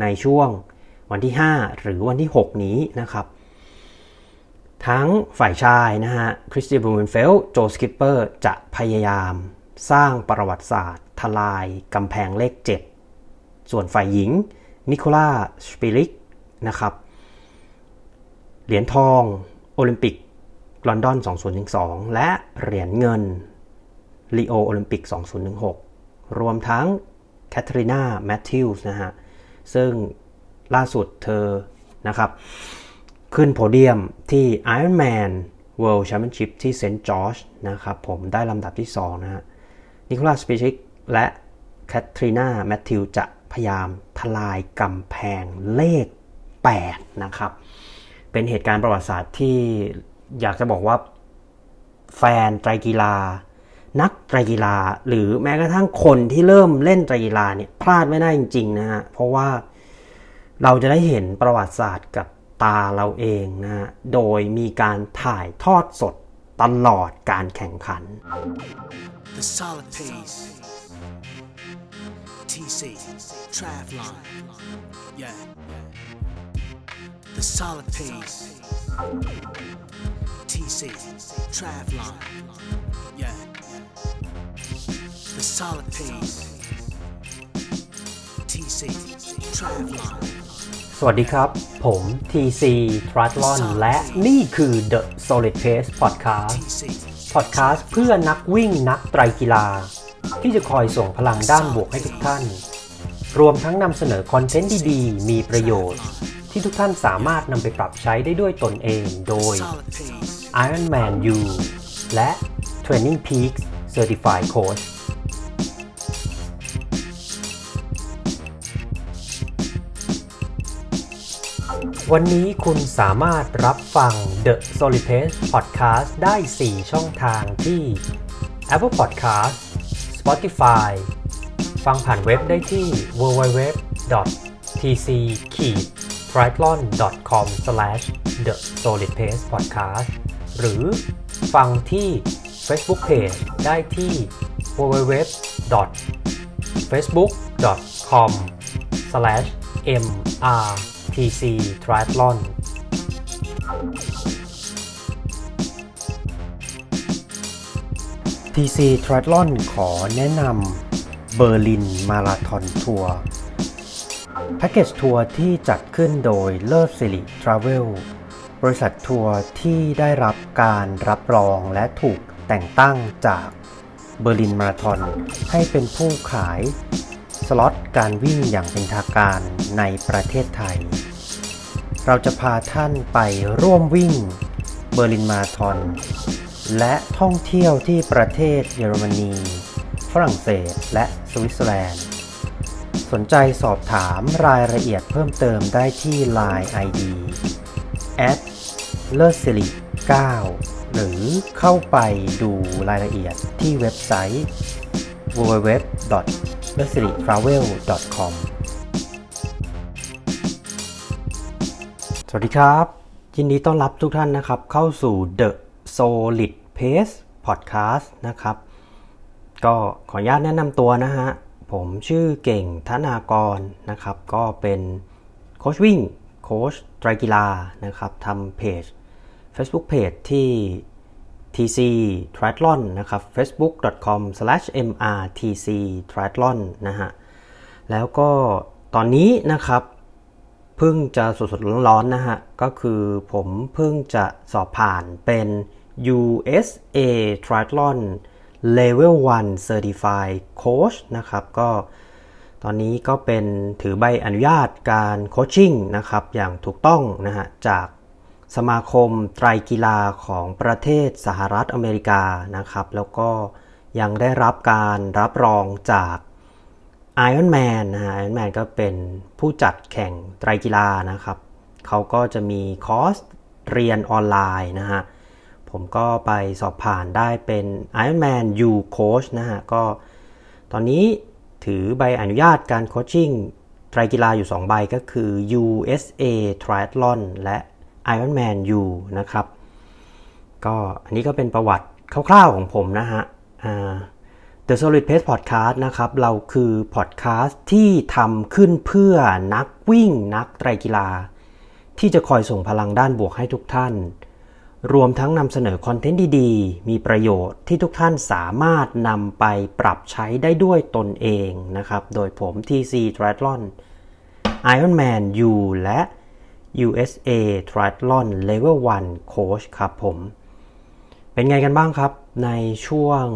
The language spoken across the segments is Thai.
ในช่วงวันที่ 5 หรือวันที่ 6 นี้นะครับ ทั้งฝ่ายชายนะฮะคริสเตียนบลูเมนเฟลต์โจสกิปเปอร์จะพยายามสร้างประวัติศาสตร์ ทลายกำแพงเลข 7 ส่วนฝ่ายหญิงนิโคล่าสปิริกนะครับ เหรียญทอง โอลิมปิกลอนดอน 2012 และเหรียญเงินริโอโอลิมปิก 2016 รวมทั้งแคทรีนาแมทธิวส์นะฮะ ซึ่งล่าสุดเธอนะครับขึ้นโพเดียมที่ Ironman World Championship ที่เซนต์จอร์จนะครับผมได้ลำดับที่ 2 นะฮะนิโคล่าสปิริกและแคทรีนาแมทธิวส์จะพยายามทลายกำแพงเลข 8 นะครับ เป็นเหตุการณ์ประวัติศาสตร์ที่อยากจะบอกว่าแฟนไตรกีฬา นักไตรกีฬาหรือแม้กระทั่งคนที่เริ่มเล่นไตรกีฬาเนี่ยพลาดไม่ได้จริง ๆ นะฮะเพราะว่าเราจะได้เห็นประวัติศาสตร์กับตาเราเองนะฮะโดยมีการถ่ายทอดสดตลอดการแข่งขัน The solid pace. TC, Travlon. Yeah. The solid pace. TC, Travlon. Yeah. The solid pace. TC, Travlon. สวัสดีครับ ผม TC Triathlon และนี่คือ The Solid Pace Podcast TC, พอดแคสต์เพื่อนักวิ่งนักไตรกีฬา ที่จะคอยส่งพลังด้านบวกให้ทุกท่าน รวมทั้งนำเสนอคอนเทนต์ดีๆ มีประโยชน์ ที่ทุกท่านสามารถนำไปปรับใช้ได้ด้วยตนเองโดย solid pace. Ironman U และ Training Peaks Certified Coach วันนี้คุณสามารถรับฟัง The Solid Pace Podcast ได้ 4 ช่องทางที่ Apple Podcast Spotify ฟังผ่านเว็บได้ที่ www tc t r i a t l o n c o m the solid pace podcast หรือฟังที่ Facebook Page ได้ที่ www.facebook.com/mr TC Triathlon ขอแนะนำเบอร์ลินมาราทอนทัวร์แพ็กเกจทัวร์ที่จัดขึ้นโดยเลิศสิริทราเวลบริษัททัวร์ที่ได้รับการรับรองและถูกแต่งตั้งจากเบอร์ลินมาราทอนให้เป็นผู้ขาย สล็อตการวิ่งอย่างเป็นทางการในประเทศไทย เราจะพาท่านไปร่วมวิ่งเบอร์ลินมาราธอน และท่องเที่ยวที่ประเทศเยอรมนี ฝรั่งเศสและสวิตเซอร์แลนด์ สนใจสอบถามรายละเอียดเพิ่มเติมได้ที่ Line ID at l e r s i l i 9หรือเข้าไปดูรายละเอียดที่เว็บไซต์ www.lersilitravel.com สวัสดีครับยินดีต้อนรับทุกท่านนะครับ เข้าสู่ The Solid Pace Podcast นะครับ ก็ขออนุญาตแนะนำตัวนะฮะ ผมชื่อเก่งธนากรนะครับ ก็เป็นโคชวิ่งโค้ชไตรกีฬานะครับทำเพจ Facebook Page ที่ TC Triathlon นะครับ facebook.com/mrtc triathlon นะฮะ แล้วก็ตอนนี้นะครับ พิ่งจะสดๆร้อนๆนะฮะ ก็คือผมเพิ่งจะสอบผ่านเป็น USA Triathlon Level 1 Certified Coach นะครับ ก็ตอนนี้ก็เป็นถือใบอนุญาตการโคชชิ่งนะครับ อย่างถูกต้องนะฮะ จากสมาคมไตรกีฬาของประเทศสหรัฐอเมริกานะครับ แล้วก็ยังได้รับการรับรองจาก Ironman นะฮะ Ironman ก็เป็นผู้จัดแข่งไตรกีฬานะครับ เขาก็จะมีคอร์สเรียนออนไลน์นะฮะ ผมก็ไปสอบผ่านได้เป็น Ironman U Coach นะฮะ ก็ตอนนี้ถือใบอนุญาตการโคชชิ่งไตรกีฬาอยู่ 2 ใบก็คือ USA Triathlon และ Ironman U นะครับ ก็อันนี้ก็เป็นประวัติคร่าวๆของผมนะฮะอ่า The Solid Pace Podcast นะครับ เราคือพอดแคสต์ที่ทำขึ้นเพื่อนักวิ่งนักไตรกีฬา ที่จะคอยส่งพลังด้านบวกให้ทุกท่าน รวมทั้งนำเสนอคอนเทนต์ดีๆ มีประโยชน์ที่ทุกท่านสามารถนำไปปรับใช้ได้ด้วยตนเองนะครับ โดยผม TC Triathlon Ironman U และ USA Triathlon Level 1 Coach ครับผม เป็นไงกันบ้างครับในช่วง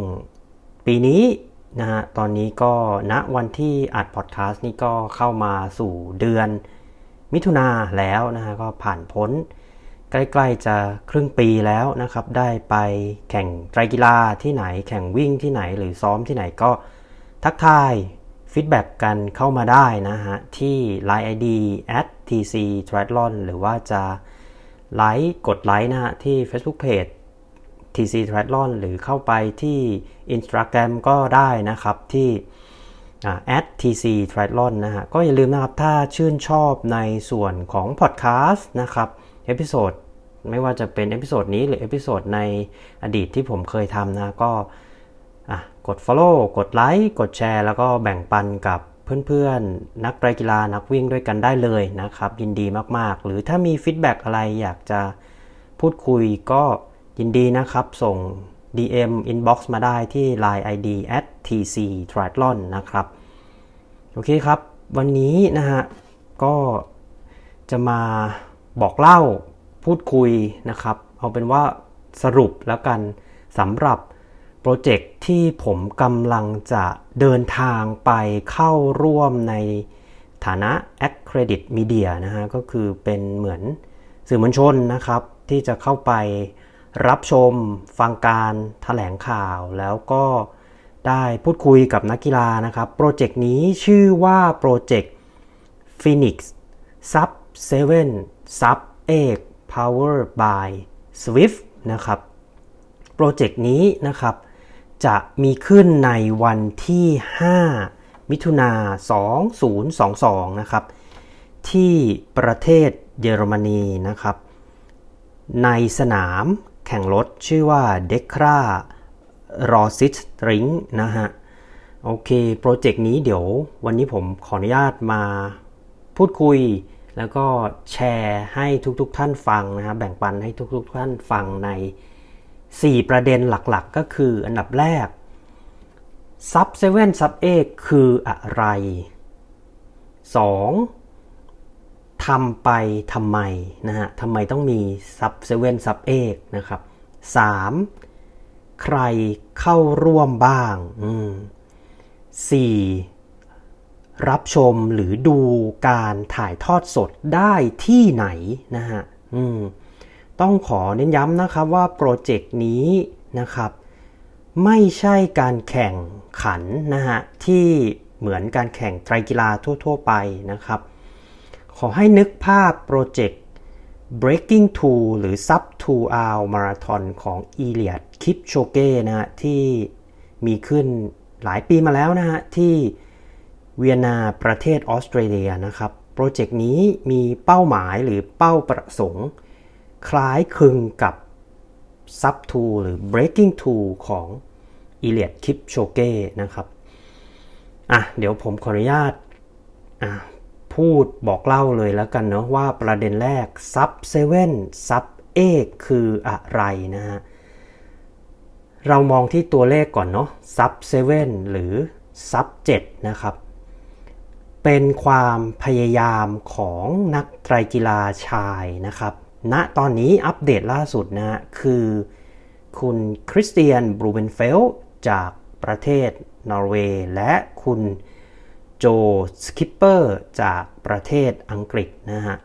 ปีนี้นะฮะตอนนี้ก็ณวันที่อัดพอดแคสต์นี่ก็เข้ามาสู่เดือนมิถุนาแล้วนะฮะก็ผ่านพ้น ใกล้ๆจะครึ่งปีแล้วนะครับ ได้ไปแข่งไตรกีฬาที่ไหนแข่งวิ่งที่ไหนหรือซ้อมที่ไหนก็ทักทาย feedback กันเข้ามาได้นะฮะ ที่ Line ID at tc triathlon หรือว่าจะไลค์กดไลค์นะฮะ ที่ Facebook Page TC Triathlon หรือเข้าไปที่ Instagram ก็ได้นะครับที่ at tc triathlon นะฮะก็อย่าลืมนะครับ ถ้าชื่นชอบในส่วนของพอดแคสต์นะครับ episode ไม่ว่าจะเป็น episode นี้หรือ episode ในอดีตที่ผมเคยทำนะก็กด Follow กดไลค์กดแชร์แล้วก็แบ่งปันกับเพื่อนๆ นักไตรกีฬานักวิ่งด้วยกันได้เลยนะครับ ยินดีมากๆ หรือถ้ามี feedback อะไรอยากจะพูดคุยก็ ยินดีนะครับส่ง DM inbox มาได้ที่ Line ID at tc triathlon นะครับ โอเคครับ วันนี้นะฮะ ก็จะมาบอกเล่าพูดคุยนะครับ เอาเป็นว่าสรุปแล้วกันสำหรับโปรเจกต์ที่ผมกำลังจะเดินทางไปเข้าร่วมในฐานะ Accredit Media นะฮะ ก็คือเป็นเหมือนสื่อมวลชนนะครับ ที่จะเข้าไป รับชมฟังการถแถลงข่าวแล้วก็ได้พูดคุยกับนักกีฬานะครับ โปรเจกต์นี้ชื่อว่าโปรเจกต์ Phoenix Sub 7 Sub 8 Power by Swift นะครับ โปรเจกต์นี้นะครับ จะมีขึ้นในวันที่ 5 มิถุนา 2022 นะครับ ที่ประเทศเยอรมนีนะครับ ในสนาม แข่งรถชื่อว่า d e c r a r o s i s t r i n g นะฮะ โอเค โปรเจกต์นี้เดี๋ยววันนี้ผมขออนุญาตมาพูดคุย แล้วก็แชร์ให้ทุกๆทท่านฟังนะฮะแบ่งปันให้ทุกๆทท่านฟังใน 4 ประเด็นหลักๆ ก็คืออันดับแรก Sub 7 Sub 8คืออะไร 2. ทำไปทำไมนะฮะทำไมต้องมี Sub 7 Sub 8นะครับ 3. ใครเข้าร่วมบ้าง 4. รับชมหรือดูการถ่ายทอดสดได้ที่ไหนนะฮะต้องขอเน้นย้ำนะครับว่าโปรเจกต์นี้นะครับ ไม่ใช่การแข่งขันนะฮะที่เหมือนการแข่งไตรกีฬาทั่ว ๆ ไปนะครับ ขอให้นึกภาพโปรเจกต์ breaking two หรือ sub 2 hour marathon ของ e l i a d Kipchoge นะฮะที่มีขึ้นหลายปีมาแล้วนะฮะที่เวียนนาประเทศออสเตรเลียนะครับ โปรเจกต์นี้มีเป้าหมายหรือเป้าประสงค์ คล้ายคลึงกับ sub 2หรือ breaking two ของอีเลียดคิปโชเก้นะครับอะเดี๋ยวผมขออนุญาตอะ พูดบอกเล่าเลยแล้วกันเนาะว่าประเด็นแรก sub seven sub eight คืออะไรนะฮะเรามองที่ตัวเลขก่อนเนาะ sub seven หรือ sub เจ็ดนะครับ เป็นความพยายามของนักไตรกีฬาชายนะครับณตอนนี้อัปเดตล่าสุดนะคือคุณคริสเตียนบลูเมนเฟลต์จากประเทศนอร์เวย์และคุณ โจสกิปเปอร์จากประเทศอังกฤษนะฮะ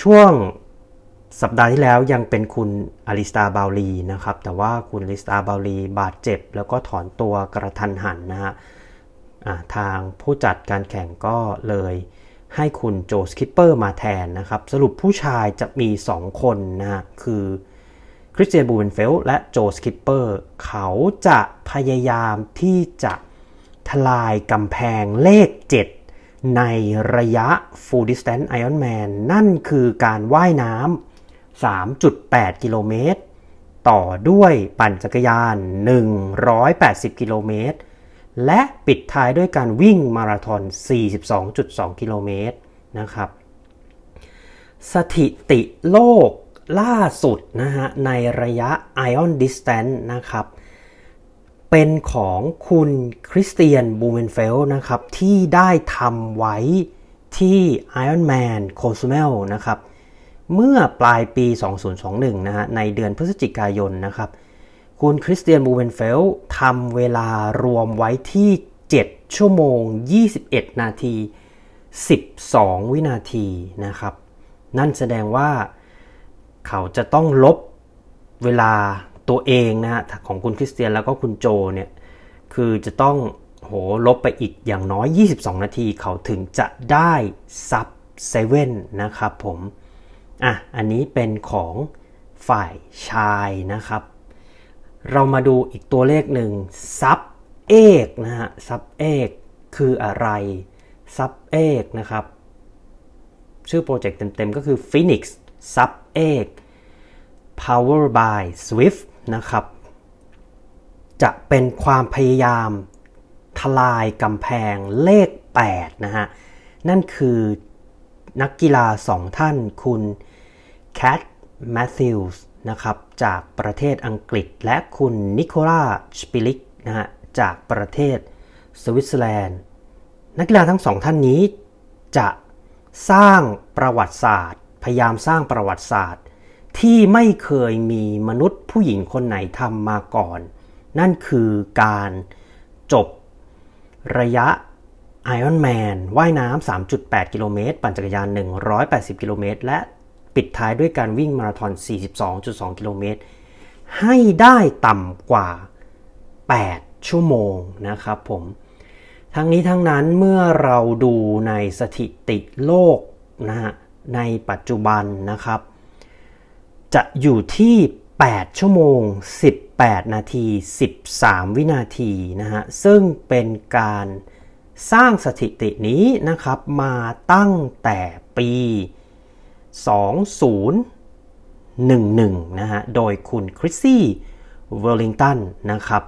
ช่วงสัปดาห์ที่แล้วยังเป็นคุณอลิสตาบราวน์ลีนะครับ แต่ว่าคุณอลิสตาบราวน์ลีบาดเจ็บ แล้วก็ถอนตัวกะทันหันนะฮะทางผู้จัดการแข่งก็เลยให้คุณโจสกิปเปอร์มาแทนนะครับ สรุปผู้ชายจะมี 2 คนนะฮะ คือคริสเตียนบลูเมนเฟลต์และโจสกิปเปอร์เขาจะพยายามที่จะ ทลายกำแพงเลข 7 ในระยะ Full Distance Ironman นั่นคือการว่ายน้ำ 3.8 กิโลเมตร ต่อด้วยปั่นจักรยาน 180 กิโลเมตร และปิดท้ายด้วยการวิ่งมาราธอน 42.2 กิโลเมตรนะครับ สถิติโลกล่าสุดนะฮะในระยะ Iron Distance นะครับ เป็นของคุณคริสเตียนบลูเมนเฟลต์นะครับ ที่ได้ทำไว้ที่ Ironman c o s m e l นะครับ เมื่อปลายปี 2021 นะฮะในเดือนพฤศจิกายนนะครับ คุณคริสเตียนบลูเมนเฟลต์ทำเวลารวมไว้ที่ 7 ชั่วโมง 21 นาที 12 วินาทีนะครับ นั่นแสดงว่าเขาจะต้องลบเวลา ตัวเองนะฮะของคุณคริสเตียนแล้วก็คุณโจเนี่ยคือจะต้องโหลบไปอีกอย่างน้อย 22 นาทีเขาถึงจะได้ซับเซเว่นนะครับผมอะอันนี้เป็นของฝ่ายชายนะครับ เรามาดูอีกตัวเลขหนึ่งซับเอกนะฮะซับเอกคืออะไรซับเอกนะครับ ชื่อโปรเจกต์เต็มๆ ก็คือ Phoenix Sub 8 Power by Swift นะครับ จะเป็นความพยายามทลายกำแพงเลข 8 นะฮะ นั่นคือนักกีฬาสองท่านคุณแคทแมทธิวส์นะครับ จากประเทศอังกฤษและคุณนิโคล่าสปิริกนะฮะ จากประเทศสวิตเซอร์แลนด์ นักกีฬาทั้งสองท่านนี้จะสร้างประวัติศาสตร์ พยายามสร้างประวัติศาสตร์ ที่ไม่เคยมีมนุษย์ผู้หญิงคนไหนทำมาก่อน นั่นคือการจบระยะ Ironman ว่ายน้ำ 3.8 กิโลเมตร ปั่นจักรยาน 180 กิโลเมตร และปิดท้ายด้วยการวิ่งมาราธอน 42.2 กิโลเมตร ให้ได้ต่ำกว่า 8 ชั่วโมงนะครับผม ทั้งนี้ทั้งนั้นเมื่อเราดูในสถิติโลกนะฮะในปัจจุบันนะครับ จะอยู่ที่ 8 ชั่วโมง 18 นาที 13 วินาทีนะฮะ ซึ่งเป็นการสร้างสถิตินี้นะครับมาตั้งแต่ปี 2011 นะฮะ โดยคุณคริสซี่เวลลิงตันนะครับ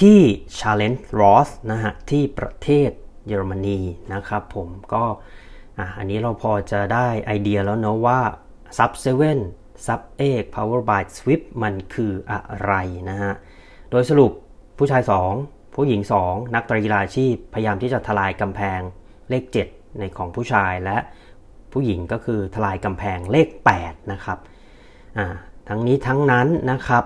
ที่ Challenge Ross นะฮะ ที่ประเทศเยอรมนีนะครับผมก็อันนี้เราพอจะได้ไอเดียแล้วเนาะว่า Sub 7 Sub 8 Power by Swift มันคืออะไรนะฮะ โดยสรุปผู้ชาย 2 ผู้หญิง 2 นักกีฬาอาชีพ พยายามที่จะทลายกำแพงเลข 7 ในของผู้ชายและผู้หญิงก็คือทลายกำแพงเลข 8 นะครับทั้งนี้ทั้งนั้นนะครับ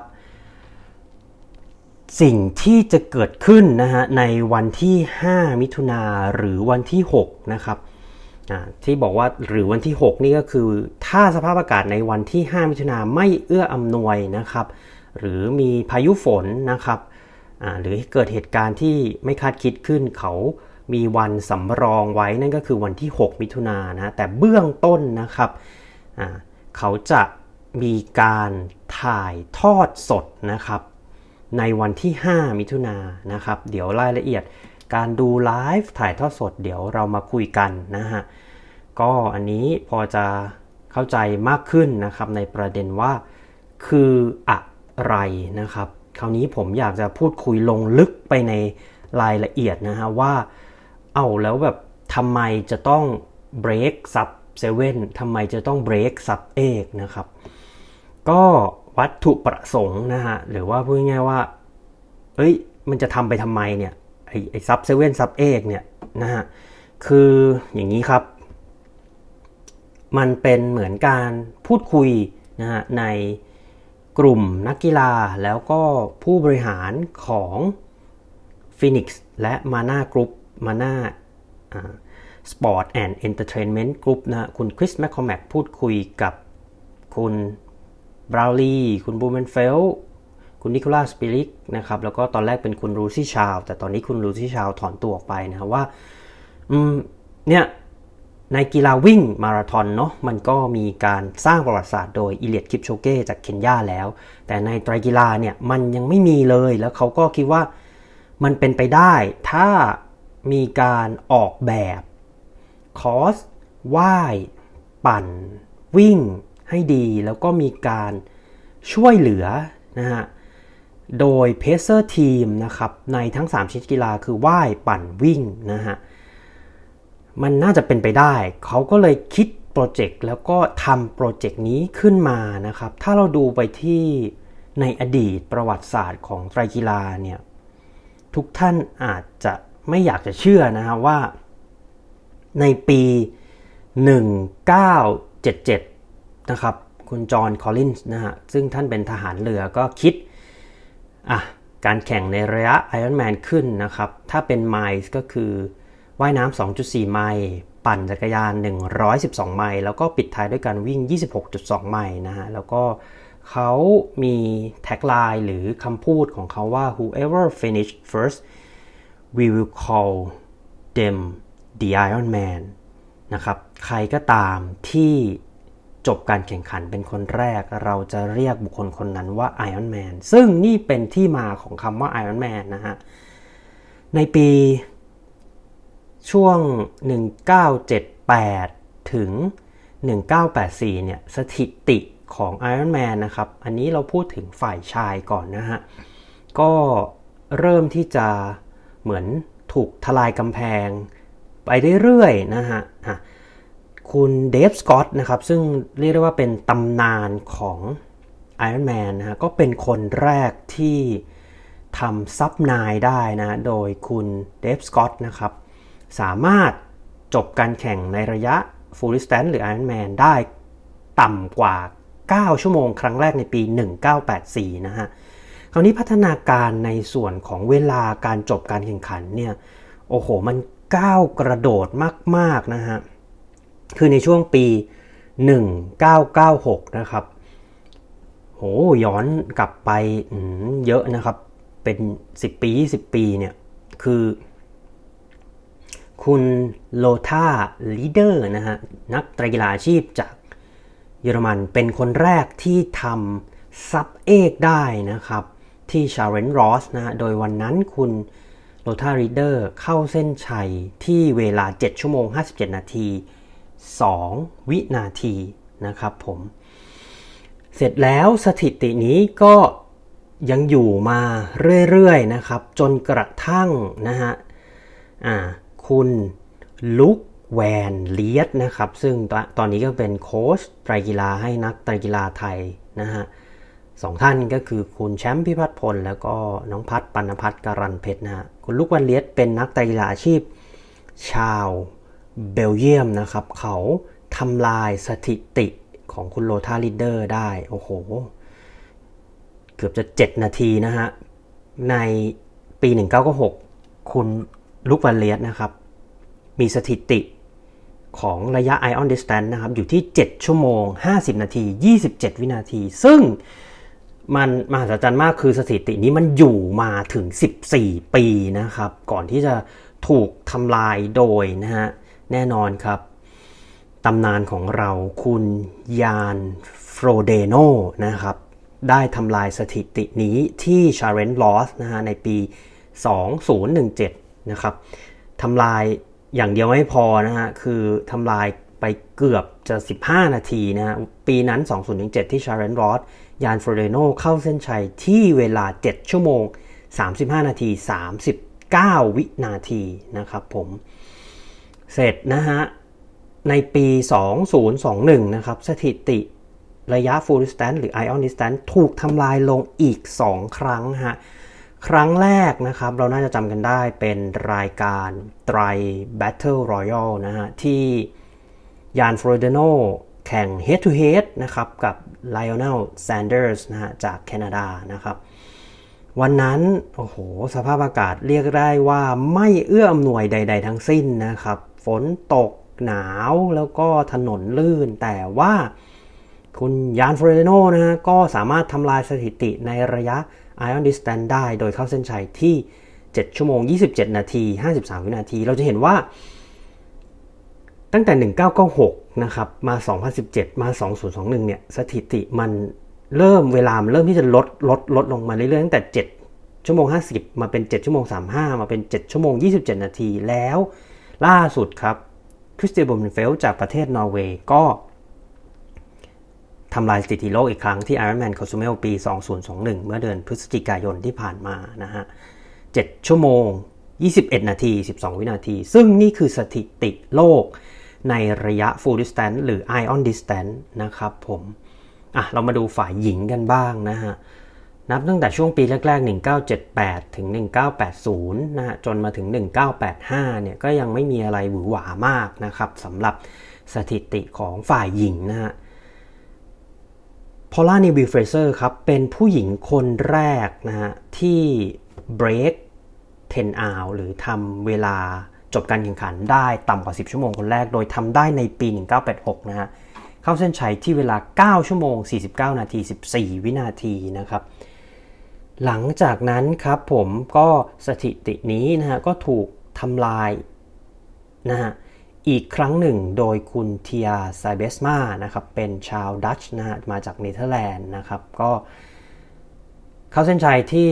สิ่งที่จะเกิดขึ้นนะฮะในวันที่ 5 มิถุนาหรือวันที่ 6 นะครับ ที่บอกว่าหรือวันที่ 6 นี่ก็คือ ถ้าสภาพอากาศในวันที่ 5 มิถุนาไม่เอื้ออำนวยนะครับ หรือมีพายุฝนนะครับหรือเกิดเหตุการณ์ที่ไม่คาดคิดขึ้นเขามีวันสำรองไว้นั่นก็คือวันที่ 6 มิถุนานะแต่เบื้องต้นนะครับเขาจะมีการถ่ายทอดสดนะครับ ในวันที่ 5 มิถุนานนะครับ เดี๋ยวรายละเอียด การดูไลฟ์ถ่ายทอดสดเดี๋ยวเรามาคุยกันนะฮะ ก็อันนี้พอจะเข้าใจมากขึ้นนะครับในประเด็นว่าคืออะไรนะครับ คราวนี้ผมอยากจะพูดคุยลงลึกไปในรายละเอียดนะฮะว่า เอาแล้วแบบทำไมจะต้อง break sub 7ทำไมจะต้อง break sub 8นะครับ ก็วัตถุประสงค์นะฮะหรือว่าพูดง่ายว่าเอ้ยมันจะทำไปทำไมเนี่ย ไอ้ไอ้ Sub Seven Sub Eight เนี่ยนะฮะคืออย่างนี้ครับ มันเป็นเหมือนการพูดคุยนะฮะในกลุ่มนักกีฬาแล้วก็ผู้บริหารของ Phoenix และ Mana Group Mana Sport and Entertainment Group นะคุณคริสแมคคอร์แมคพูดคุยกับคุณบราวน์ลีคุณบลูเมนเฟลต์ คุณนิโคลาสปิริกนะครับแล้วก็ตอนแรกเป็นคุณลูซี่ชาร์ลส์ แต่ตอนนี้คุณลูซี่ชาร์ลส์ถอนตัวออกไปนะครับว่าอืมเนี่ยในกีฬาวิ่งมาราธอนเนาะมันก็มีการสร้างประวัติศาสตร์โดยเอเลียดคิปโชเก้จากเคนยาแล้ว แต่ในไตรกีฬาเนี่ยมันยังไม่มีเลยแล้วเขาก็คิดว่ามันเป็นไปได้ ถ้ามีการออกแบบคอสว่าย ปั่น วิ่งให้ดี แล้วก็มีการช่วยเหลือนะฮะ โดย pacer team นะครับในทั้ง 3 ชนิดกีฬาคือว่ายปั่นวิ่งนะฮะมันน่าจะเป็นไปได้ เขาก็เลยคิดโปรเจกต์แล้วก็ทำโปรเจกต์นี้ขึ้นมานะครับ ถ้าเราดูไปที่ในอดีตประวัติศาสตร์ของไตรกีฬาเนี่ยทุกท่านอาจจะไม่อยากจะเชื่อนะฮะว่าในปี 1977 นะครับ คุณจอห์น คอลลินส์นะฮะซึ่งท่านเป็นทหารเรือก็คิด อะการแข่งในระยะ Ironman ขึ้นนะครับ ถ้าเป็นไมล์ก็คือว่ายน้ำ 2.4 ไมล์ ปั่นจักรยาน 112 ไมล์ แล้วก็ปิดท้ายด้วยการวิ่ง 26.2 ไมล์นะฮะ แล้วก็เขามีแท็กไลน์หรือคำพูดของเขาว่า whoever finish first we will call them the Iron Man นะครับ ใครก็ตามที่ จบการแข่งขันเป็นคนแรก เราจะเรียกบุคคลคนนั้นว่า Iron Man ซึ่งนี่เป็นที่มาของคำว่า Iron Man นะฮะ ในปีช่วง 1978 ถึง 1984 เนี่ย สถิติของ Iron Man นะครับ อันนี้เราพูดถึงฝ่ายชายก่อนนะฮะ ก็เริ่มที่จะเหมือนถูกทลายกำแพงไปเรื่อยๆนะฮะ คุณเดฟสกอตนะครับ ซึ่งเรียกได้ว่าเป็นตำนานของ Iron Man นะฮะก็เป็นคนแรกที่ทำซับนายได้นะ โดยคุณเดฟสกอตนะครับ สามารถจบการแข่งในระยะ Full Distance หรือ Iron Man ได้ต่ำกว่า 9 ชั่วโมงครั้งแรกในปี 1984 นะฮะ คราวนี้พัฒนาการในส่วนของเวลาการจบการแข่งขันเนี่ย โอ้โห มันก้าวกระโดดมาก ๆ นะฮะ คือในช่วงปี 1996 นะครับโหย้อนกลับไปเยอะนะครับ เป็น 10 ปี 20 ปีเนี่ย คือ คุณโลธาลีเดอร์นะฮะ นักตรกีฬาอาชีพจากเยอรมันเป็นคนแรกที่ทำซับเอกได้นะครับ ที่ชาเรนรอสนะโดยวันนั้นคุณโลธารีเดอร์เข้าเส้นชัยที่เวลา 7 ชั่วโมง 57 นาที 2 วินาทีนะครับผมเสร็จแล้วสถิตินี้ก็ยังอยู่มาเรื่อยๆนะครับ จนกระทั่งนะฮะคุณลุกแวนเลียดนะครับ ซึ่งตอนนี้ก็เป็นโค้ชไตรกีฬาให้นักไตรกีฬาไทยนะฮะสองท่านก็คือคุณแชมป์พิพัฒน์พล แล้วก็น้องพัฒปัณพัฒการันเพชรนะฮะคุณลูกวันเลียดเป็นนักไตรกีฬาอาชีพ ชาว เบลเยียมนะครับ เขาทำลายสถิติของคุณโลธาลิเดอร์ได้ โอ้โห เกือบจะ 7 นาทีนะฮะ ในปี 1996 คุณลูกวันเลียดนะครับ มีสถิติของระยะ Ion Distance นะครับ อยู่ที่ 7 ชั่วโมง 50 นาที 27 วินาที ซึ่งมันมหัศจรรย์มากคือสถิตินี้มันอยู่มาถึง 14 ปีนะครับ ก่อนที่จะถูกทำลายโดยนะฮะ แน่นอนครับตำนานของเราคุณยานโฟรเดโน่นะครับ ได้ทำลายสถิตินี้ที่ Challenge Roth นะฮะในปี 2017 นะครับทำลายอย่างเดียวไม่พอนะฮะ คือทำลายไปเกือบจะ 15 นาทีนะฮะ ปีนั้น 2017 ที่ Challenge Roth ยานโฟรเดโน่เข้าเส้นชัยที่เวลา 7 ชั่วโมง 35 นาที 39 วินาทีนะครับผม เสร็จนะฮะ ในปี 2021 นะครับ สถิติระยะ full distance หรือ ion distance ถูกทำลายลงอีก 2 ครั้งฮะ ครั้งแรกนะครับ เราน่าจะจำกันได้เป็นรายการไตร Battle Royal นะฮะ ที่ยานฟรเดโนแข่ง head to head นะครับ กับ Lionel Sanders นะฮะ จากแคนาดานะครับวันนั้น โอ้โห สภาพอากาศเรียกได้ว่าไม่เอื้ออำนวยใด ๆ ทั้งสิ้นนะครับ ฝนตกหนาวแล้วก็ถนนลื่น แต่ว่าคุณยานฟรเดโนนะฮะก็สามารถทำลายสถิติในระยะ Ion Distance ได้ โดยเข้าเส้นชัยที่ 7 ชั่วโมง 27 นาที 53 วินาที เราจะเห็นว่า ตั้งแต่ 1996 นะครับ มา 2017 มา 2021 เนี่ย สถิติมันเริ่มเวลามเริ่มที่จะลดลดลดลงมาเรื่อยๆ ตั้งแต่ 7 ชั่วโมง 50 มาเป็น 7 ชั่วโมง 35 มาเป็น 7 ชั่วโมง 27 นาทีแล้ว ล่าสุดครับคริสเตียนบอมเฟลจากประเทศนอร์เวย์ก็ทำลายสถิติโลกอีกครั้งที่ Ironman Cozumel ปี 2021 เมื่อเดือนพฤศจิกายนที่ผ่านมานะฮะ 7 ชั่วโมง 21 นาที 12 วินาที ซึ่งนี่คือสถิติโลกในระยะ full distance หรือ iron distance นะครับผม อะ เรามาดูฝ่ายหญิงกันบ้างนะฮะ นับตั้งแต่ช่วงปีแรก ๆ 1978 ถึง 1980 นะฮะ จนมาถึง 1985 เนี่ย ก็ยังไม่มีอะไรหวือหวามากนะครับสำหรับสถิติของฝ่ายหญิงนะฮะ พอล่านิวบี้เฟรเซอร์ครับ เป็นผู้หญิงคนแรกนะฮะ ที่ break 10 hour หรือทำเวลาจบการแข่งขันได้ต่ำกว่า 10 ชั่วโมงคนแรก โดยทำได้ในปี 1986 นะฮะ เข้าเส้นชัยที่เวลา 9 ชั่วโมง 49 นาที 14 วินาทีนะครับ หลังจากนั้นครับผมก็สถิตินี้นะฮะก็ถูกทำลายนะฮะอีกครั้งหนึ่งโดยคุณเทียไซเบสมานะครับเป็นชาวดัตช์นะฮะมาจากเนเธอร์แลนด์นะครับก็เข้าเส้นชัยที่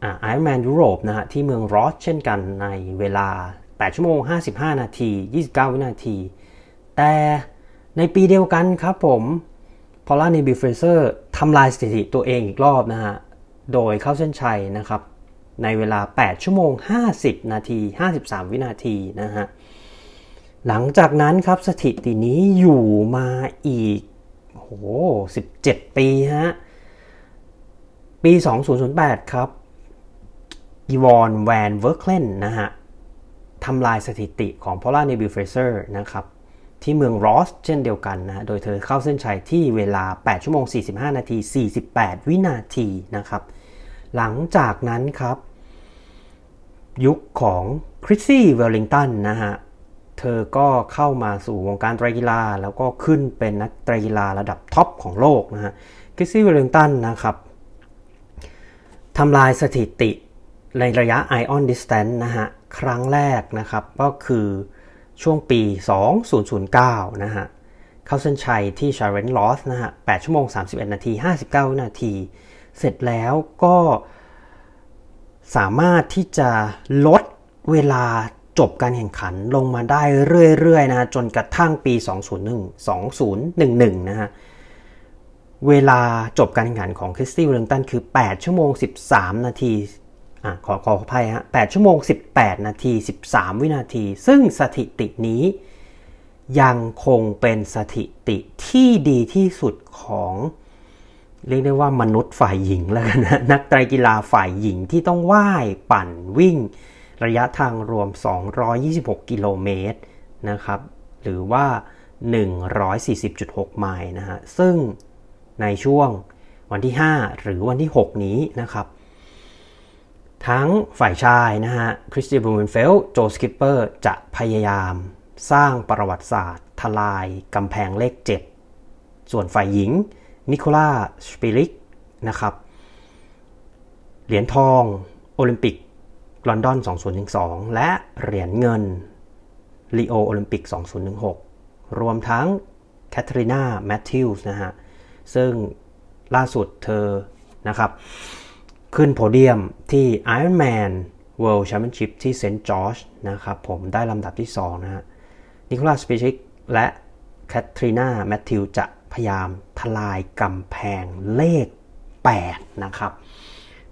ไอรอนแมนยุโรปนะฮะที่เมือง Roth เช่นกันในเวลา 8 ชั่วโมง 55 นาที 29 วินาที แต่ในปีเดียวกันครับผมพอล่านิวบี้เฟรเซอร์ทำลายสถิติตัวเองอีกรอบนะฮะ โดยเข้าเส้นชัยนะครับ ในเวลา 8 ชั่วโมง 50 นาที 53 วินาทีนะฮะ หลังจากนั้นครับสถิตินี้อยู่มาอีกโห17 ปีฮะ ปี 2008 ครับอีวอนแวนเวอร์เคนนะฮะทำลายสถิติของพอล่านิวบี้เฟรเซอร์นะครับที่เมือง Roth เช่นเดียวกันนะโดยเธอเข้าเส้นชัยที่เวลา 8 ชั่วโมง 45 นาที 48 วินาทีนะครับ หลังจากนั้นครับ ยุคของคริสซี่เวลลิงตันนะฮะ เธอก็เข้ามาสู่วงการไตรกีฬา แล้วก็ขึ้นเป็นนักไตรกีฬาระดับท็อปของโลกนะฮะคริสซี่เวลลิงตันนะครับทำลายสถิติในระยะ Iron Distance นะฮะ ครั้งแรกนะครับ ก็คือช่วงปี 2009 นะฮะ เข้าเส้นชัยที่ Challenge Roth นะฮะ 8 ชั่วโมง 31 นาที 59วินาที เสร็จแล้วก็สามารถที่จะลดเวลาจบการแข่งขันลงมาได้เรื่อยๆนะจนกระทั่งปี 2001 2011 นะฮะ เวลาจบการแข่งขันของคริสตี้เวลลงตันคือ 8 ชั่วโมง 13 นาทีอะขอขออภัยฮะ 8 ชั่วโมง 18 นาที 13 วินาที ซึ่งสถิตินี้ยังคงเป็นสถิติที่ดีที่สุดของ เรียกได้ว่ามนุษย์ฝ่ายหญิงแล้วกันนะนักไตรกีฬาฝ่ายหญิงที่ต้องว่ายปั่นวิ่ง ระยะทางรวม 226 กิโลเมตรนะครับหรือว่า 140.6 ไมล์นะฮะซึ่งในช่วงวันที่ 5 หรือวันที่ 6 นี้นะครับ ทั้งฝ่ายชายนะฮะคริสเตียนบลูเมนเฟลต์โจสกิปเปอร์จะพยายามสร้างประวัติศาสตร์ ทลายกำแพงเลข 7 ส่วนฝ่ายหญิง นิโคล่าสปิริกนะครับ เหรียญทองโอลิมปิกลอนดอน 2012 และเหรียญเงินริโอโอลิมปิก 2016 รวมทั้งแคทรีนาแมทธิวส์นะฮะ ซึ่งล่าสุดเธอนะครับ ขึ้นโพเดียมที่ Ironman World Championship ที่เซนต์จอร์จนะครับผมได้ลำดับที่ 2 นะฮะนิโคลัสสเปชิกและแคทรีนาแมทธิวจะ ยายามทลายกำแพงเลข 8 นะครับ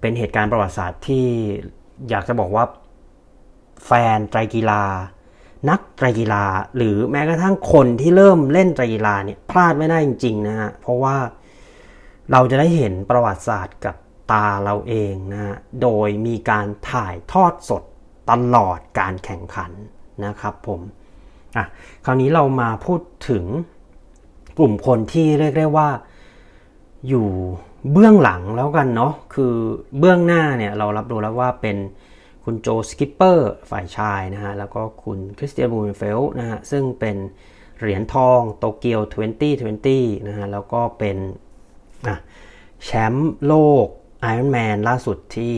เป็นเหตุการณ์ประวัติศาสตร์ที่อยากจะบอกว่าแฟนไตรกีฬา นักไตรกีฬา หรือแม้กระทั่งคนที่เริ่มเล่นไตรกีฬาเนี่ยพลาดไม่ได้จริงๆนะฮะเพราะว่าเราจะได้เห็นประวัติศาสตร์กับตาเราเองนะฮะโดยมีการถ่ายทอดสดตลอดการแข่งขันนะครับผม อะ คราวนี้เรามาพูดถึง กลุ่มคนที่เรียกได้ว่าอยู่เบื้องหลังแล้วกันเนาะคือเบื้องหน้าเนี่ยเรารับรู้แล้วว่าเป็นคุณโจสกิปเปอร์ฝ่ายชายนะฮะแล้วก็คุณคริสเตียนบลูเมนเฟลต์นะฮะซึ่งเป็นเหรียญทองโตเกียว 2020 นะฮะแล้วก็เป็นแชมป์โลก Ironman ล่าสุดที่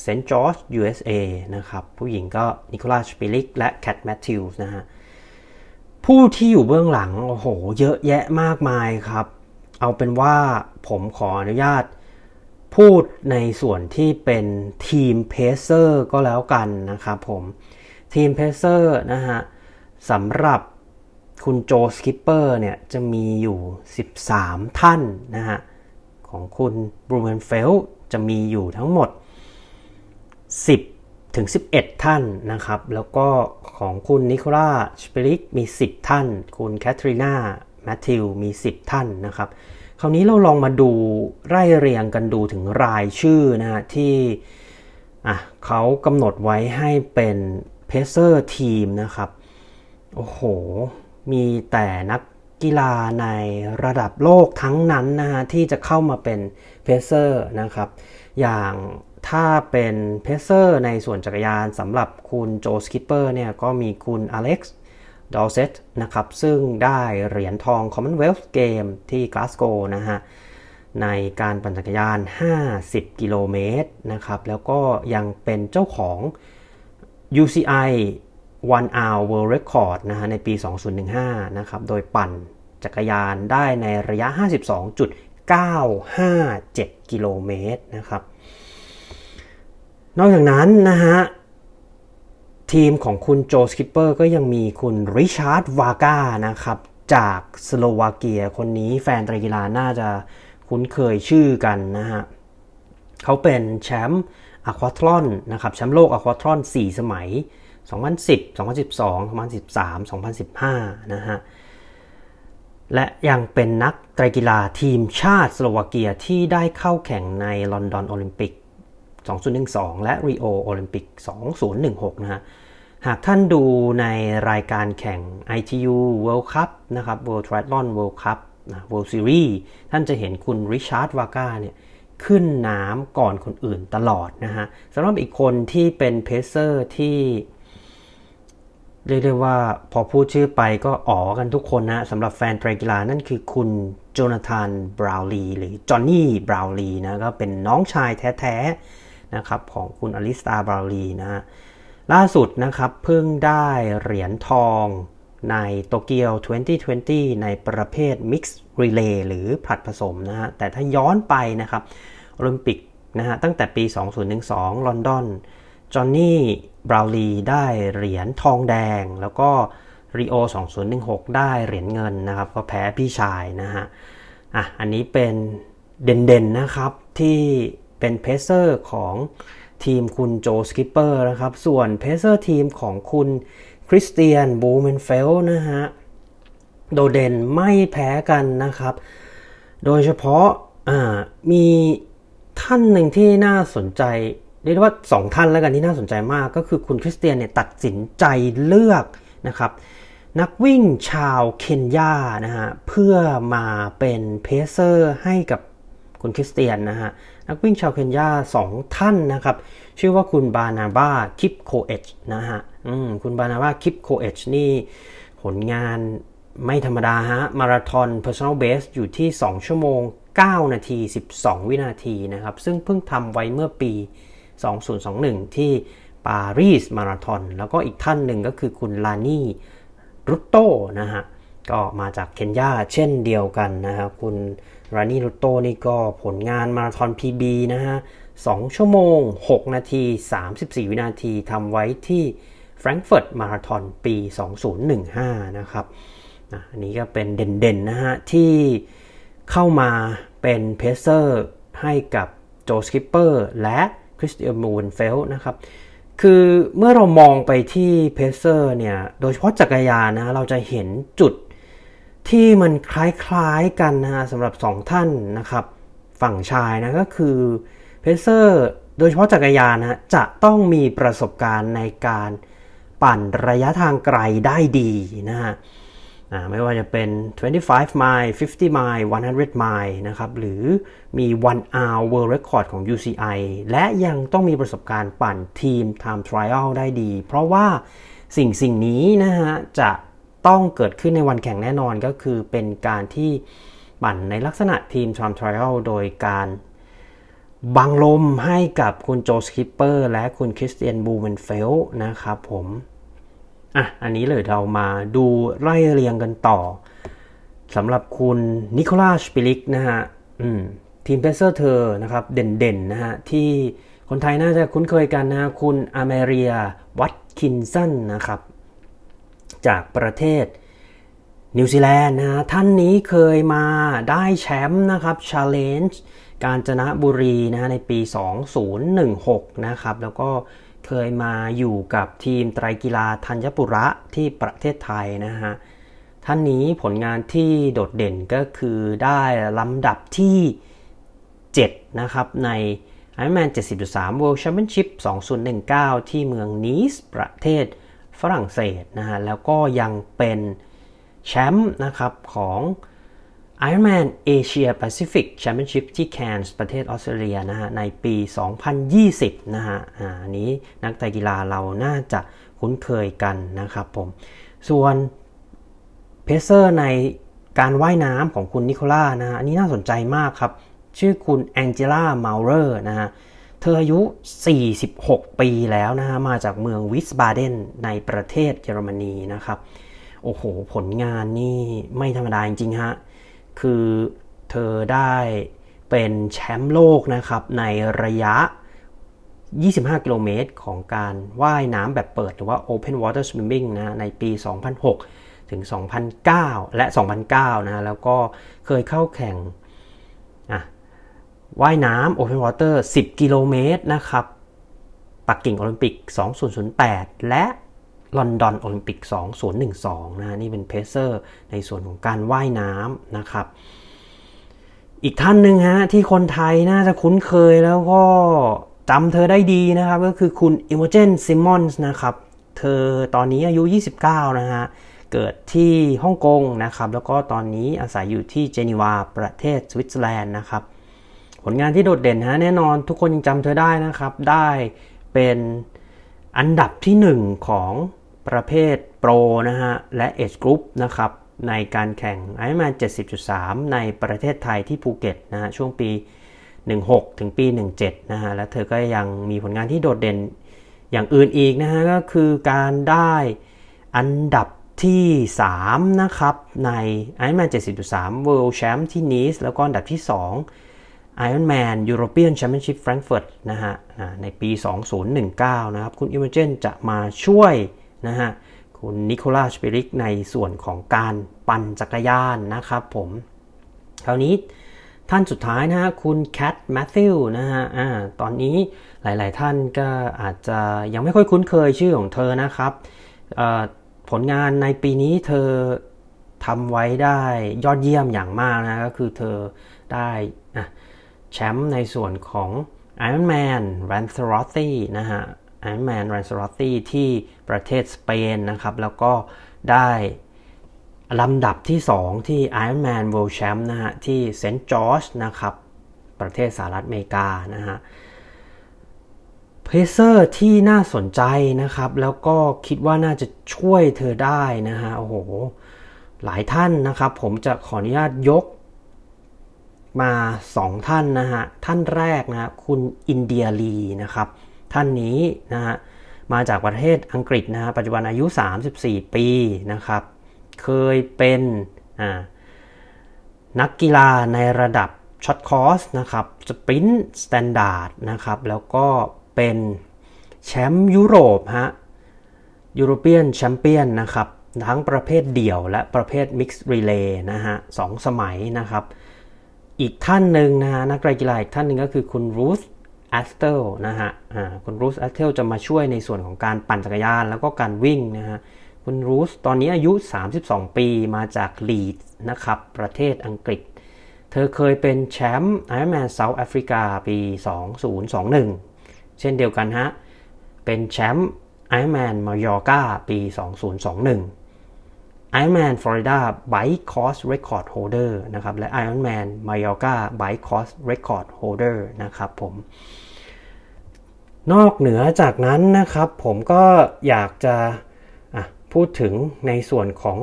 เซนต์จอร์จ USA นะครับ ผู้หญิงก็นิโคลาสปิริกและแคทแมทธิวส์นะฮะ ผู้ที่อยู่เบื้องหลังโอ้โหเยอะแยะมากมายครับ เอาเป็นว่าผมขออนุญาต พูดในส่วนที่เป็นทีม pacer ก็แล้วกันนะครับผมทีม pacer นะฮะสำหรับคุณโจสกิปเปอร์เนี่ยจะมีอยู่ 13 ท่านนะฮะของคุณบรูเมนเฟลจะมีอยู่ทั้งหมด 10 ถึง 11 ท่านนะครับ แล้วก็ของคุณนิโคล่าสเปริกมี 10 ท่าน คุณแคทรีนาแมทธิวมี 10 ท่านนะครับ คราวนี้เราลองมาดูไล่เรียงกันดูถึงรายชื่อนะฮะที่อะเขากำหนดไว้ให้เป็น pacer team นะครับ โอ้โห มีแต่นักกีฬาในระดับโลกทั้งนั้นนะฮะที่จะเข้ามาเป็น pacer นะครับ อย่าง ถ้าเป็น pacer ในส่วนจักรยานสำหรับคุณโจสคิปเปอร์เนี่ยก็มีคุณอเล็กซ์ดอลเซตนะครับ ซึ่งได้เหรียญทอง Commonwealth Game ที่กลาสโกนะฮะ ในการปั่นจักรยาน 50 กิโลเมตรนะครับ แล้วก็ยังเป็นเจ้าของ UCI One Hour World Record นะฮะ ในปี 2015 นะครับ โดยปั่นจักรยานได้ในระยะ 52.957 กิโลเมตรนะครับ นอกจากนั้นนะฮะ ทีมของคุณโจสคิปเปอร์ก็ยังมีคุณริชาร์ดวาก้านะครับ จากสโลวาเกียคนนี้แฟนไตรกีฬาน่าจะคุ้นเคยชื่อกันนะฮะเขาเป็นแชมป์อะควาทรอนนะครับแชมป์โลกอะควาทรอน4 สมัย 2010 2012 2013 2015 นะฮะ และยังเป็นนักไตรกีฬาทีมชาติสโลวาเกียที่ได้เข้าแข่งในลอนดอนโอลิมปิก 2012 และรีโอโอลิมปิก2016 นะฮะ หากท่านดูในรายการแข่ง ITU World Cup นะครับ World Triathlon World Cup นะ World Series ท่านจะเห็นคุณริชาร์ดวาก้าเนี่ยขึ้นน้ำก่อนคนอื่นตลอดนะฮะสำหรับอีกคนที่เป็น pacer ที่เรียกได้ว่าพอพูดชื่อไปก็อ๋อกันทุกคนนะสำหรับแฟนไตรกีฬานั่นคือคุณโจนาธานบราวลีหรือจอห์นนี่บราวลีนะก็เป็นน้องชายแท้ ๆ นะครับของคุณอลิสตาบราลีนะล่าสุดนะครับเพิ่งได้เหรียญทองในโตเกียว 2020 ในประเภท Mix Relay หรือผลัดผสมนะฮะแต่ถ้าย้อนไปนะครับโอลิมปิกนะฮะตั้งแต่ปี 2012 ลอนดอน จอห์นนี่ บราวลีได้เหรียญทองแดง แล้วก็รีโอ 2016 ได้เหรียญเงินนะครับ ก็แพ้พี่ชายนะฮะอะอันนี้เป็นเด่นๆนะครับที่ เป็นเพเซอร์ของทีมคุณโจสกิปเปอร์นะครับ ส่วน pacer team ของคุณคริสเตียนบูเมนเฟลนะฮะ โดเด่นไม่แพ้กันนะครับ โดยเฉพาะมีท่านหนึ่งที่น่าสนใจ เรียกว่าสองท่านแล้วกันที่น่าสนใจมาก ก็คือคุณคริสเตียนเนี่ยตัดสินใจเลือกนะครับ นักวิ่งชาวเคนยานะฮะ เพื่อมาเป็น pacer ให้กับคุณคริสเตียนนะฮะ นักวิ่งชาวเคนยาสองท่านนะครับ ชื่อว่าคุณบานาบาคิปโคเอชนะฮะคุณบานาบาคิปโคเอชนี่ผลงานไม่ธรรมดาฮะ มาราธอน personal best อยู่ที่ 2 ชั่วโมง 9 นาที 12 วินาทีนะครับ ซึ่งเพิ่งทำไว้เมื่อปี 2021 ที่ปารีสมาราธอน แล้วก็อีกท่านหนึ่งก็คือคุณลานี่รุตโตนะฮะ ก็มาจากเคนยาเช่นเดียวกันนะครับ คุณ รานี่รุโตนี่ก็ผลงานมาราธอน PB นะฮะ 2 ชั่วโมง 6 นาที 34 วินาทีทำไว้ที่แฟรงก์เฟิร์ตมาราธอนปี 2015 นะครับอันนี้ก็เป็นเด่นๆนะฮะ ที่เข้ามาเป็น pacer ให้กับโจสคิปเปอร์และคริสเตียนบูเมนเฟลนะครับ คือเมื่อเรามองไปที่เพเซอร์เนี่ย โดยเฉพาะจักรยานนะ เราจะเห็นจุด ที่มันคล้ายๆกันนะฮะสำหรับ 2 ท่านนะครับ ฝั่งชายนะก็คือเพเซอร์โดยเฉพาะจักรยานนะจะต้องมีประสบการณ์ในการปั่นระยะทางไกลได้ดีนะฮะไม่ว่าจะเป็น 25 mile 50 mile 100 mile นะครับ หรือมี 1 hour world record ของ UCI และยังต้องมีประสบการณ์ปั่นทีม time trial ได้ดี เพราะว่าสิ่งสิ่งนี้นะฮะจะ ต้องเกิดขึ้นในวันแข่งแน่นอนก็คือเป็นการที่ปั่นในลักษณะทีม time trial โดยการบังลมให้กับคุณโจสคิปเปอร์และคุณคริสเตียนบูเมนเฟลนะครับผมอะอันนี้เลยเรามาดูไล่เรียงกันต่อสำหรับคุณนิโคล่าสปิริกนะฮะอืมทีม pacer เธอนะครับเด่นๆนะฮะที่คนไทยน่าจะคุ้นเคยกันนะคุณอเมเรียวัตคินสันนะครับ จากประเทศนิวซีแลนด์นะท่านนี้เคยมาได้แชมป์นะครับ Challenge กาญจนบุรีนะฮะในปี 2016 นะครับแล้วก็เคยมาอยู่กับทีมไตรกีฬาธัญปุระที่ประเทศไทยนะฮะท่านนี้ผลงานที่โดดเด่นก็คือได้ลำดับที่ 7 นะครับใน Ironman 70.3 World Championship 2019 ที่เมืองนีสประเทศ ฝรั่งเศสนะฮะแล้วก็ยังเป็นแชมป์นะครับของ Ironman Asia Pacific Championship ที่แคนส์ประเทศออสเตรเลียนะฮะในปี 2020 นะฮะอ่าอันนี้นักไตรกีฬาเราน่าจะคุ้นเคยกันนะครับผม ส่วน pacer ในการว่ายน้ำของคุณนิโคล่านะฮะอันนี้น่าสนใจมากครับ ชื่อคุณแองเจล่ามาเลอร์นะฮะเธออายุ 46 ปีแล้วนะฮะ มาจากเมืองวิสบาเดนในประเทศเยอรมนีนะครับ โอ้โห ผลงานนี่ไม่ธรรมดาจริงๆฮะ คือเธอได้เป็นแชมป์โลกนะครับ ในระยะ 25 กิโลเมตรของการว่ายน้ำแบบเปิด หรือว่า Open Water Swimming นะ ในปี 2006 ถึง 2009 และ 2009 นะ แล้วก็เคยเข้าแข่ง ว่ายน้ำ Open Water 10 กิโลเมตรนะครับ ปักกิ่งโอลิมปิก 2008 และลอนดอนโอลิมปิก 2012 นะ นี่เป็นเพเซอร์ในส่วนของการว่ายน้ำนะครับ อีกท่านหนึ่งฮะที่คนไทยน่าจะคุ้นเคยแล้วก็จำเธอได้ดีนะครับ ก็คือคุณอิโมเจนซิมอนส์นะครับ เธอตอนนี้อายุ 29 นะฮะ เกิดที่ฮ่องกงนะครับ แล้วก็ตอนนี้อาศัยอยู่ที่เจนีวาประเทศสวิตเซอร์แลนด์นะครับ ผลงานที่โดดเด่นฮะแน่นอนทุกคนยังจำเธอได้นะครับ ได้เป็นอันดับที่ 1 ของประเภทโปรนะฮะ และเอ e กรุ๊ปนะครับ ในการแข่ง Ironman 70.3 ในประเทศไทยที่ภูเก็ตนะฮะช่วงปี 16 ถึงปี 17 นะฮะ และเธอก็ยังมีผลงานที่โดดเด่นอย่างอื่นอีกนะฮะ ก็คือการได้อันดับที่ 3 นะครับ ใน Ironman 70.3 World Champ ที่นีสแล้วก็อันดับที่ 2 Ironman European Championship Frankfurt นะฮะในปี 2019 นะครับ คุณอิโมเจนจะมาช่วยนะฮะคุณนิโคล่าสเปริกในส่วนของการปั่นจักรยานนะครับผมคราวนี้ท่านสุดท้ายนะฮะคุณแคทแมทธิวนะฮะอ่าตอนนี้หลาย ๆ ท่านก็อาจจะยังไม่ค่อยคุ้นเคยชื่อของเธอนะครับผลงานในปีนี้เธอทำไว้ได้ยอดเยี่ยมอย่างมากนะก็คือเธอได้ แชมป์ในส่วนของ Ironman Lanzarote นะฮะ Ironman r a n t h e r o t h y ที่ประเทศสเปนนะครับ แล้วก็ได้ลำดับที่ 2 ที่ Ironman World Champ นะฮะ ที่เซนต์จอร์จนะครับ ประเทศสหรัฐอเมริกานะฮะ pacer ที่น่าสนใจนะครับ แล้วก็คิดว่าน่าจะช่วยเธอได้นะฮะ โอ้โห หลายท่านนะครับ ผมจะขออนุญาตยก มา2ท่านนะฮะ ท่านแรกนะคุณอินเดียลีนะครับ ท่านนี้นะฮะมาจากประเทศอังกฤษนะฮะปัจจุบันอายุ 34 ปีนะครับ เคยเป็นนักกีฬาในระดับ short course นะครับ sprint standard นะครับ แล้วก็เป็นแชมป์ยุโรปฮะEuropean Champion นะครับ ทั้งประเภทเดี่ยวและประเภท mixed relay นะฮะสองสมัยนะครับ อีกท่านหนึ่งนะฮะนักกีฬาอีกท่านหนึ่งก็คือคุณ Ruth Astle นะฮะคุณ Ruth Astle จะมาช่วยในส่วนของการปั่นจักรยาน แล้วก็การวิ่งนะฮะคุณ Ruth ตอนนี้อายุ 32 ปีมาจาก Leeds นะครับ ประเทศอังกฤษ เธอเคยเป็นแชมป์ Ironman South Africa ปี 2021 เช่นเดียวกันฮะ เป็นแชมป์ไอรอนแมนมายอร์กาปี 2021 Ironman Florida Bike Course Record Holder นะครับ และ Ironman Mallorca Bike Course Record Holder นะครับผม นอกเหนือจากนั้นนะครับผมก็อยากจะพูดถึงในส่วนของ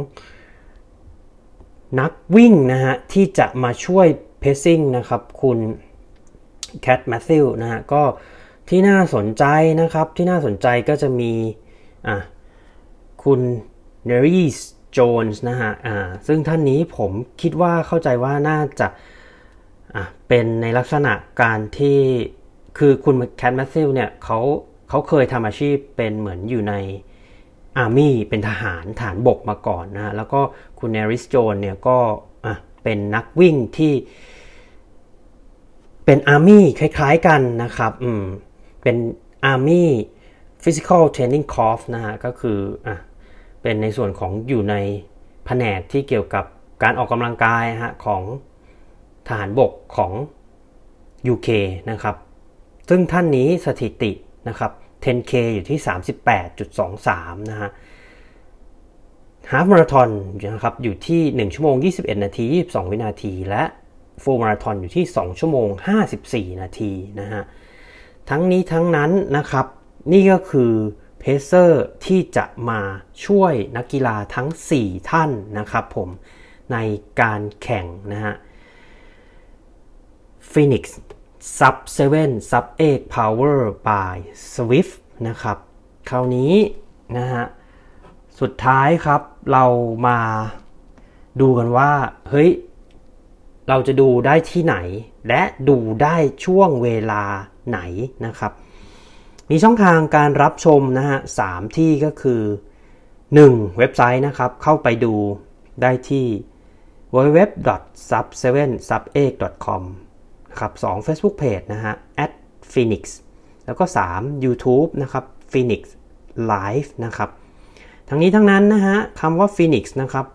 นักวิ่งนะฮะ ที่จะมาช่วยเพซซิ่งนะครับ คุณแคทแมทธิวนะฮะ ก็ที่น่าสนใจนะครับที่น่าสนใจก็จะมีอะคุณเนรีส โจนส์นะฮะอ่าซึ่งท่านนี้ผมคิดว่าเข้าใจว่าน่าจะอ่าเป็นในลักษณะการที่คือคุณแคทแมทธิวเนี่ยเขาเขาเคยทำอาชีพเป็นเหมือนอยู่ในอาร์มี่เป็นทหารฐานบกมาก่อนนะฮะแล้วก็คุณเนริสโจนเนี่ยก็อะเป็นนักวิ่งที่เป็นอาร์มี่คล้ายๆกันนะครับอืมเป็นอาร์มี่ physical training course นะฮะก็คืออะ เป็นในส่วนของอยู่ในแผนกที่เกี่ยวกับการออกกำลังกายฮะของทหารบกของ UK นะครับ ซึ่งท่านนี้สถิตินะครับ 10K อยู่ที่ 38.23 นะฮะฮาฟมาราทอนนะครับอยู่ที่ 1 ชั่วโมง 21 นาที 22 วินาที และฟูลมาราทอนอยู่ที่ 2 ชั่วโมง 54 นาทีนะฮะ ทั้งนี้ทั้งนั้นนะครับ นี่ก็คือ เพเซอร์ที่จะมาช่วยนักกีฬาทั้ง 4 ท่านนะครับผมในการแข่งนะฮะ Phoenix Sub 7 Sub 8 Power by Swift นะครับ คราวนี้นะฮะสุดท้ายครับเรามาดูกันว่า เฮ้ย เราจะดูได้ที่ไหน และดูได้ช่วงเวลาไหนนะครับ มีช่องทางการรับชมนะฮะสามที่ก็คือ 1. เว็บไซต์นะครับ เข้าไปดูได้ที่ www.sub7sub8.com นะครับ 2. Facebook Page นะฮะ @phoenix แล้วก็ 3. YouTube นะครับ Phoenix Live นะครับ ทั้งนี้ทั้งนั้นนะฮะคำว่า Phoenix นะครับ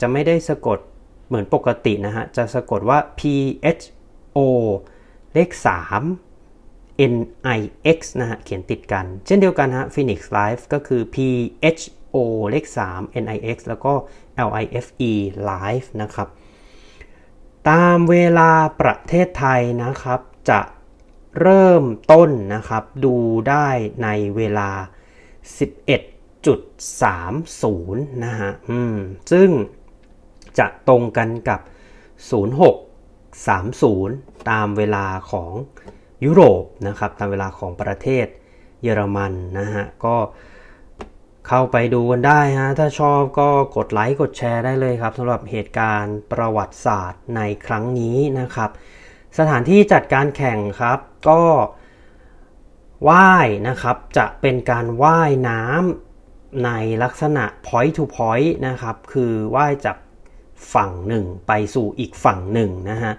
จะไม่ได้สะกดเหมือนปกตินะฮะ จะสะกดว่า P H O เลข 3 N I X นะฮะ เขียนติดกัน เช่นเดียวกันฮะ Phoenix Live ก็คือ P H O เลข 3 N I X แล้วก็ L I F E Live นะครับ ตามเวลาประเทศไทยนะครับ จะเริ่มต้นนะครับ ดูได้ในเวลา 11.30 นะฮะ อืม ซึ่งจะตรงกันกับ 0630 ตามเวลาของ ยุโรปนะครับตามเวลาของประเทศเยอรมันนะฮะก็เข้าไปดูกันได้ฮะถ้าชอบก็กดไลค์กดแชร์ได้เลยครับสำหรับเหตุการณ์ประวัติศาสตร์ในครั้งนี้นะครับ สถานที่จัดการแข่งครับก็ว่ายนะครับจะเป็นการว่ายน้ำในลักษณะ point to point นะครับคือว่ายจากฝั่งหนึ่งไปสู่อีกฝั่งหนึ่งนะฮะ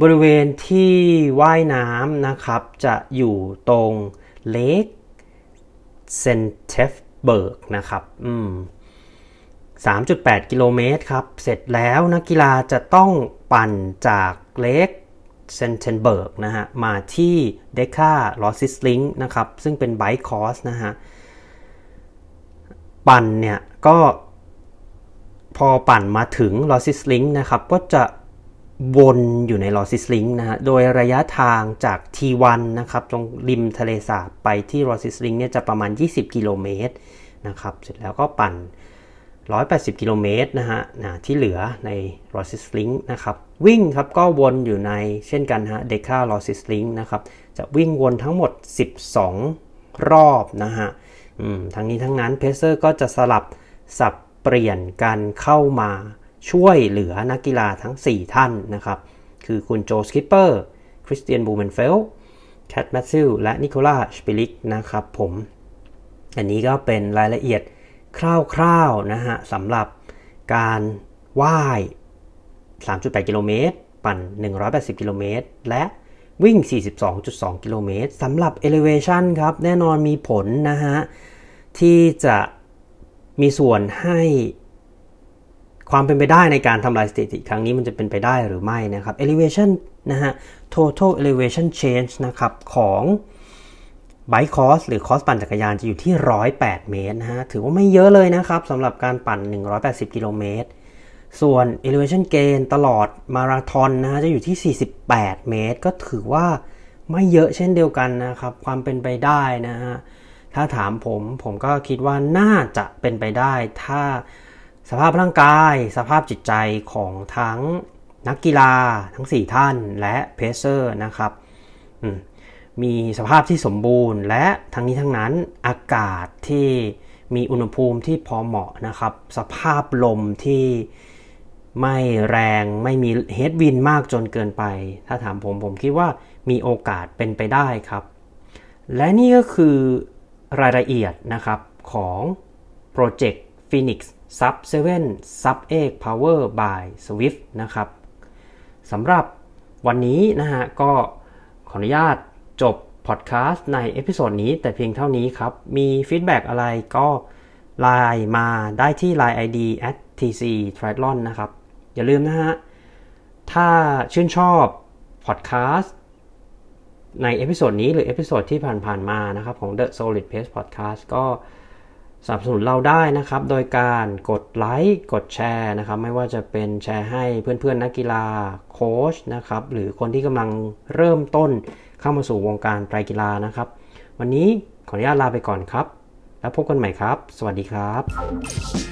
บริเวณที่ว่ายน้ำนะครับ จะอยู่ตรง Lake Senftenberg นะครับอืม3.8 กิโลเมตรครับ เสร็จแล้วนักกีฬาจะต้องปั่นจาก Lake Senftenberg นะฮะ มาที่ Dekra Lausitzring นะครับ ซึ่งเป็น bike course นะฮะ ปั่นเนี่ย ก็พอปั่นมาถึง Lausitzring นะครับ ก็จะ วนอยู่ใน Lausitzring นะฮะ โดยระยะทางจาก T1 นะครับ ตรงริมทะเลสาบไปที่ Lausitzring เนี่ยจะประมาณ 20 กิโลเมตรนะครับ เสร็จแล้วก็ปั่น 180 กิโลเมตรนะฮะนะที่เหลือใน Lausitzring นะครับ วิ่งครับก็วนอยู่ในเช่นกันฮะ Dekra Lausitzring นะครับ จะวิ่งวนทั้งหมด 12 รอบนะฮะทั้งนี้ทั้งนั้น pacer ก็จะสลับสับเปลี่ยนกันเข้ามา ช่วยเหลือนักกีฬาทั้ง 4 ท่านนะครับ คือคุณ Joe Skipper Kristian Blummenfelt Kat Matthews และ Nicola Spirig นะครับผม อันนี้ก็เป็นรายละเอียดคร่าวๆนะฮะสำหรับการว่าย 3.8 กิโลเมตร ปั่น 180 กิโลเมตร และวิ่ง 42.2 กิโลเมตรสำหรับ elevation ครับ แน่นอนมีผลนะฮะ ที่จะมีส่วนให้ ความเป็นไปได้ในการทำลายสถิติครั้งนี้มันจะเป็นไปได้หรือไม่นะครับ elevation นะฮะ total elevation change นะครับของไบค์คอสหรือคอสปั่นจักรยานจะอยู่ที่ 108 เมตรนะฮะ ถือว่าไม่เยอะเลยนะครับสำหรับการปั่น 180 กิโลเมตร ส่วน elevation gain ตลอดมาราธอนนะฮะจะอยู่ที่ 48 เมตร ก็ถือว่าไม่เยอะเช่นเดียวกันนะครับ ความเป็นไปได้นะฮะ ถ้าถามผมผมก็คิดว่าน่าจะเป็นไปได้ถ้า สภาพร่างกาย สภาพจิตใจของทั้งนักกีฬาทั้ง 4 ท่านและเพเซอร์นะครับมีสภาพที่สมบูรณ์ และทั้งนี้ทั้งนั้นอากาศที่มีอุณหภูมิที่พอเหมาะนะครับ สภาพลมที่ไม่แรงไม่มี headwind มากจนเกินไป ถ้าถามผมผมคิดว่ามีโอกาสเป็นไปได้ครับ และนี่ก็คือรายละเอียดนะครับของ Project Phoenix Sub 7 Sub 8 Powered by Zwift นะครับสำหรับวันนี้นะฮะก็ขออนุญาตจบพอดแคสต์ใน episode นี้แต่เพียงเท่านี้ครับ มี feedback อะไรก็ไลน์มาได้ที่ Line ID at tc triathlon นะครับ อย่าลืมนะฮะ ถ้าชื่นชอบพอดแคสต์ใน episode นี้หรือ episode ที่ผ่านๆมานะครับ ของ The Solid Pace Podcast ก็ สนับสนุนเราได้นะครับ โดยการกดไลค์กดแชร์นะครับ ไม่ว่าจะเป็นแชร์ให้เพื่อนๆ นักกีฬาโค้ชนะครับ หรือคนที่กำลังเริ่มต้นเข้ามาสู่วงการไตรกีฬานะครับ วันนี้ขออนุญาตลาไปก่อนครับ แล้วพบกันใหม่ครับ สวัสดีครับ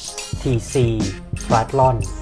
tc triathlon Thank you.